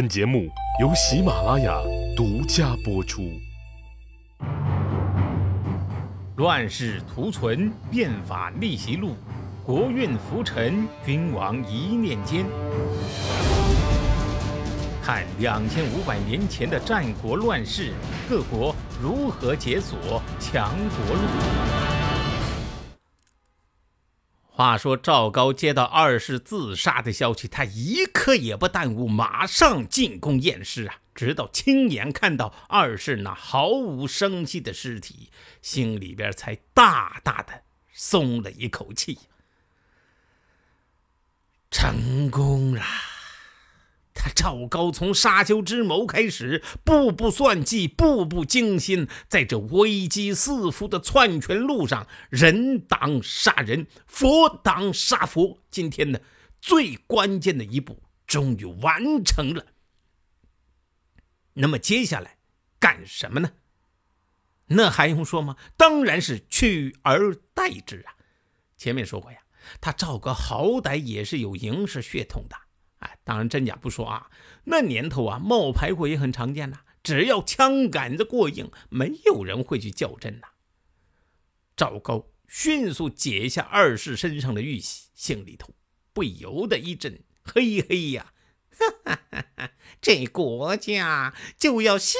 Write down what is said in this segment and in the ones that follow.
本节目由喜马拉雅独家播出。乱世图存，变法逆袭录，国运浮沉，君王一念间。看两千五百年前的战国乱世，各国如何解锁强国路。话说赵高接到二世自杀的消息，他一刻也不耽误，马上进宫验尸啊！直到亲眼看到二世那毫无生气的尸体，心里边才大大的松了一口气。成功了！他赵高从杀丘之谋开始，步步算计，步步惊心，在这危机四伏的篡权路上，人挡杀人，佛挡杀佛。今天呢，最关键的一步终于完成了。那么接下来干什么呢？那还用说吗？当然是取而代之啊！前面说过呀，他赵高好歹也是有营氏血统的。哎，当然真假不说啊，那年头啊，冒牌货也很常见呐。只要枪杆子过硬，没有人会去较真呐。赵高迅速解下二世身上的玉玺，心里头不由得一阵，嘿嘿呀，哈哈哈哈这国家就要姓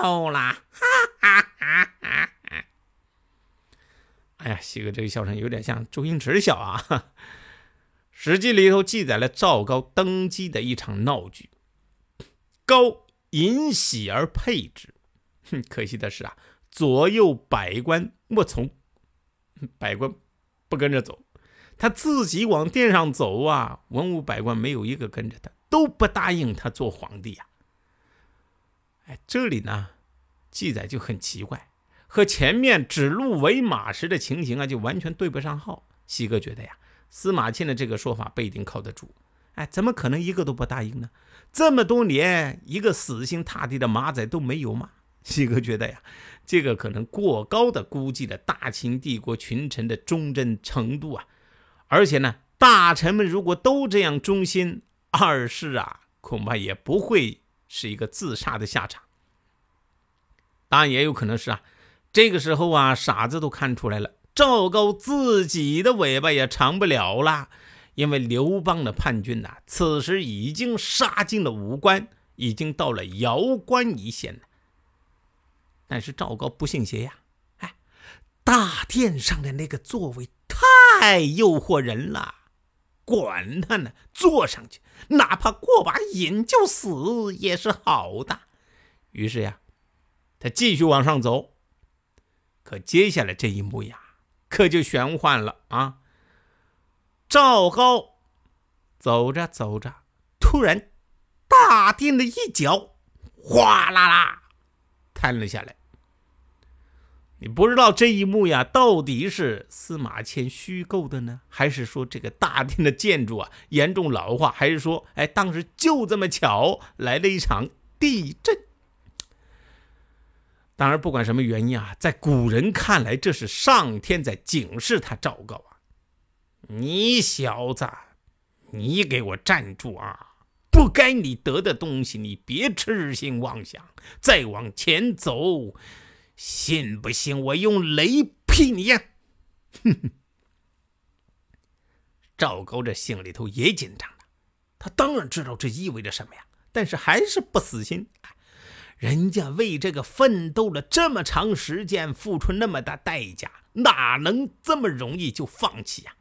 赵了，哈哈哈哈！哎呀，西哥这个笑声有点像周星驰笑啊。《史记》里头记载了赵高登基的一场闹剧，高引喜而佩之，哼，可惜的是啊，左右百官莫从，百官不跟着走，他自己往殿上走啊，文武百官没有一个跟着他，都不答应他做皇帝呀。哎，这里呢，记载就很奇怪，和前面指鹿为马时的情形啊，就完全对不上号。西哥觉得呀。司马迁的这个说法不一定靠得住，哎，怎么可能一个都不答应呢？这么多年，一个死心塌地的马仔都没有吗？西哥觉得呀，这个可能过高的估计了大秦帝国群臣的忠贞程度啊。而且呢，大臣们如果都这样忠心，二世啊，恐怕也不会是一个自杀的下场。当然，也有可能是啊，这个时候啊，傻子都看出来了。赵高自己的尾巴也长不了了，因为刘邦的叛军呐，此时已经杀进了武关，已经到了瑶关一线了。但是赵高不信邪呀，哎，大殿上的那个座位太诱惑人了，管他呢，坐上去，哪怕过把瘾就死也是好的。于是呀，他继续往上走，可接下来这一幕呀。可就玄幻了啊！赵高走着走着，突然大殿的一角哗啦啦瘫了下来。你不知道这一幕呀，到底是司马迁虚构的呢，还是说这个大殿的建筑啊严重老化，还是说，哎，当时就这么巧来了一场地震？当然，不管什么原因啊，在古人看来，这是上天在警示他赵高啊！你小子，你给我站住啊！不该你得的东西，你别痴心妄想，再往前走，信不信我用雷劈你呀？哼哼！赵高这心里头也紧张了，他当然知道这意味着什么呀，但是还是不死心。人家为这个奋斗了这么长时间，付出那么大代价，哪能这么容易就放弃呀？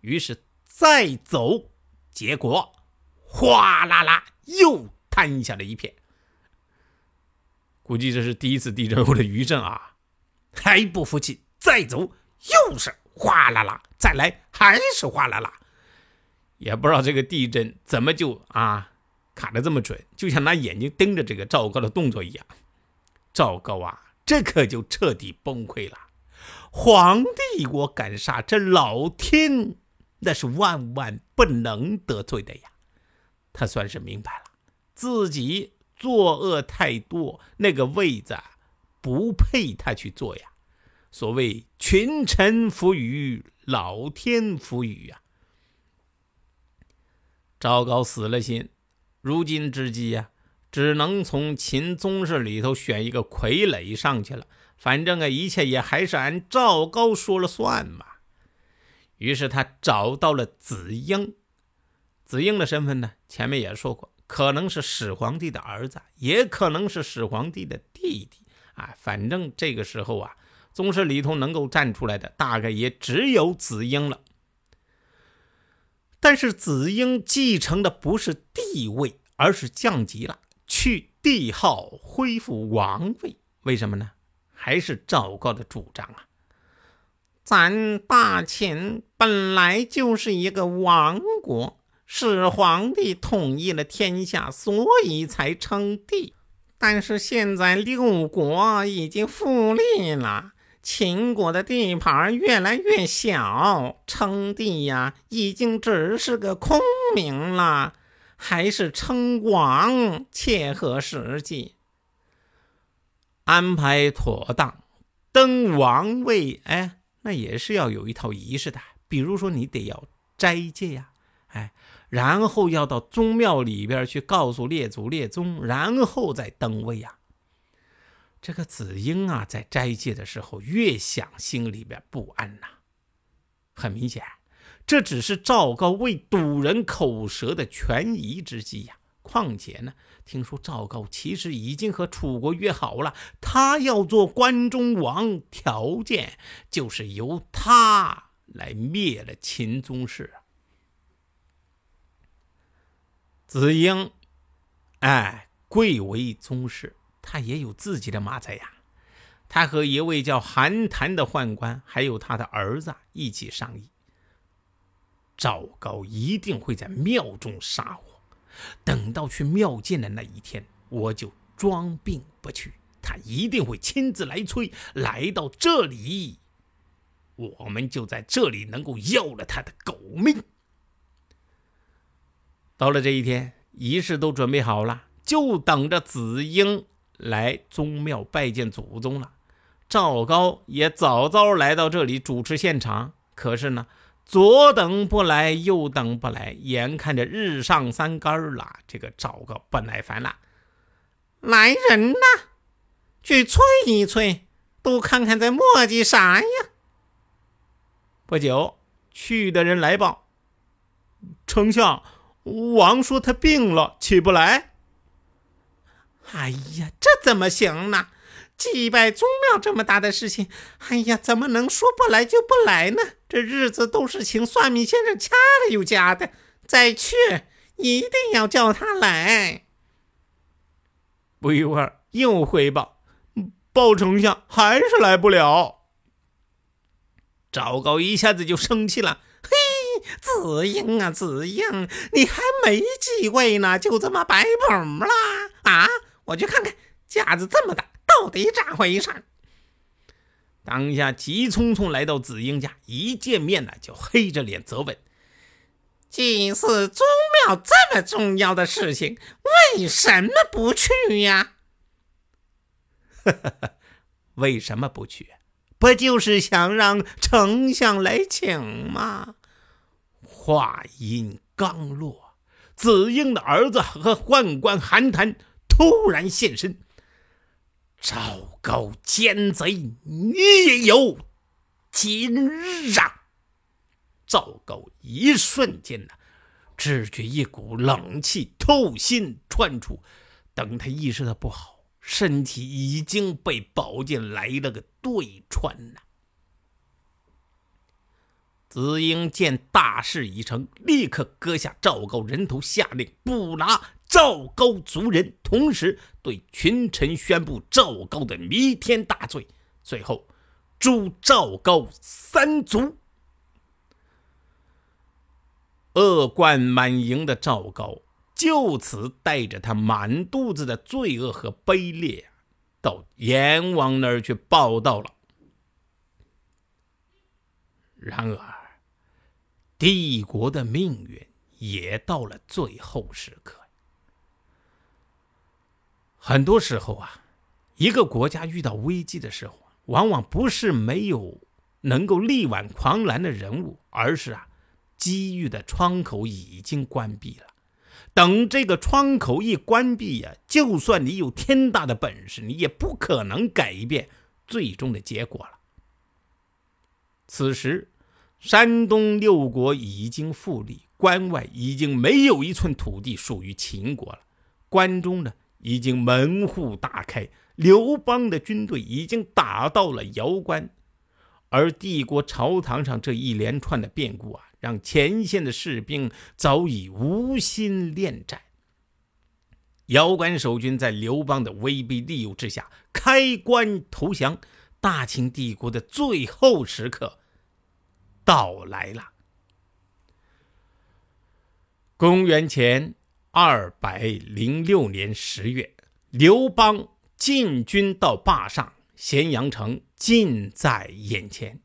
于是再走，结果哗啦啦又瘫下了一片。估计这是第一次地震后的余震啊！还不服气，再走又是哗啦啦，再来还是哗啦啦，也不知道这个地震怎么就啊。卡的这么准，就像拿眼睛盯着这个赵高的动作一样。赵高啊，这可就彻底崩溃了。皇帝我敢杀，这老天那是万万不能得罪的呀。他算是明白了，自己作恶太多，那个位子不配他去做呀。所谓群臣服于老天服于啊。赵高死了心。如今之计呀，只能从秦宗室里头选一个傀儡上去了。反正啊，一切也还是按赵高说了算嘛。于是他找到了子婴。子婴的身份呢，前面也说过，可能是始皇帝的儿子，也可能是始皇帝的弟弟啊。反正这个时候啊，宗室里头能够站出来的，大概也只有子婴了。但是子婴继承的不是帝位，而是降级了，去帝号，恢复王位。为什么呢？还是赵高的主张啊！咱大秦本来就是一个王国，始皇帝统一了天下，所以才称帝。但是现在六国已经复立了，秦国的地盘越来越小，称帝呀，已经只是个空名了，还是称王切合实际。安排妥当，登王位，哎，那也是要有一套仪式的。比如说，你得要斋戒呀，哎，然后要到宗庙里边去告诉列祖列宗，然后再登位呀。这个子婴啊，在斋戒的时候，越想心里边不安呐。很明显，这只是赵高为堵人口舌的权宜之计呀。况且呢？听说赵高其实已经和楚国约好了，他要做关中王，条件就是由他来灭了秦宗室。子婴，哎，贵为宗室，他也有自己的马仔呀。他和一位叫韩谈的宦官，还有他的儿子一起商议，赵高一定会在庙中杀我。等到去庙见的那一天，我就装病不去，他一定会亲自来催。来到这里，我们就在这里能够要了他的狗命。到了这一天，仪式都准备好了，就等着子婴来宗庙拜见祖宗了。赵高也早早来到这里主持现场，可是呢。左等不来，右等不来，眼看着日上三竿了，这个赵高不耐烦了。来人呐，去催一催，都看看在磨叽啥呀？不久，去的人来报：丞相，王说他病了，起不来。哎呀，这怎么行呢？祭拜宗庙这么大的事情，哎呀，怎么能说不来就不来呢？这日子都是请算命先生掐了又掐的，再去一定要叫他来。不一会儿又汇报，报丞相还是来不了。赵高一下子就生气了：“嘿，子婴啊，子婴，你还没继位呢，就这么摆谱了啊？我去看看，架子这么大。”到底咋回事？当下急匆匆来到子英家，一见面呢就黑着脸责问：“祭祀宗庙这么重要的事情，为什么不去呀？”“ 为什么不去？不就是想让丞相来请吗？”话音刚落，子英的儿子和宦官韩谈突然现身。赵高奸贼，你也有今日啊！赵高一瞬间呢，只觉一股冷气透心窜出。等他意识到不好，身体已经被宝剑来了个对穿呐。子婴见大事已成，立刻割下赵高人头，下令捕拿赵高族人，同时对群臣宣布赵高的弥天大罪，最后诛赵高三族。恶贯满盈的赵高就此带着他满肚子的罪恶和卑劣，到阎王那儿去报道了。然而。帝国的命运也到了最后时刻。很多时候啊，一个国家遇到危机的时候，往往不是没有能够力挽狂澜的人物，而是啊，机遇的窗口已经关闭了。等这个窗口一关闭呀，就算你有天大的本事，你也不可能改变最终的结果了。此时，山东六国已经复立，关外已经没有一寸土地属于秦国了，关中呢已经门户大开，刘邦的军队已经打到了瑶关，而帝国朝堂上这一连串的变故啊。让前线的士兵早已无心恋战。遥关守军在刘邦的威逼利诱之下开关投降，大秦帝国的最后时刻到来了。公元前二百零六年十月，刘邦进军到霸上，咸阳城近在眼前，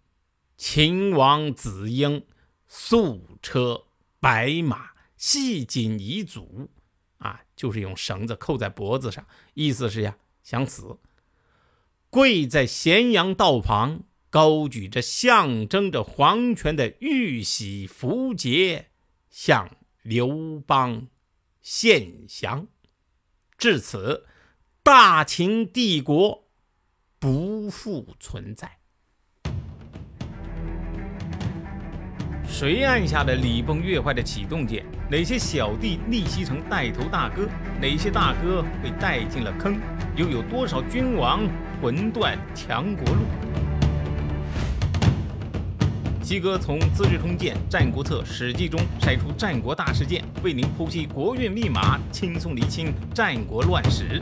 秦王子婴。素车白马系锦以足，啊，就是用绳子扣在脖子上，意思是呀想死。跪在咸阳道旁，高举着象征着皇权的玉玺符节，向刘邦献降。至此，大秦帝国不复存在。谁按下了礼崩乐坏的启动键？哪些小弟逆袭成带头大哥？哪些大哥被带进了坑？又有多少君王魂断强国路？鸡哥从《资治通鉴》《战国策》《史记》中筛出战国大事件，为您剖析国运密码，轻松理清战国乱史。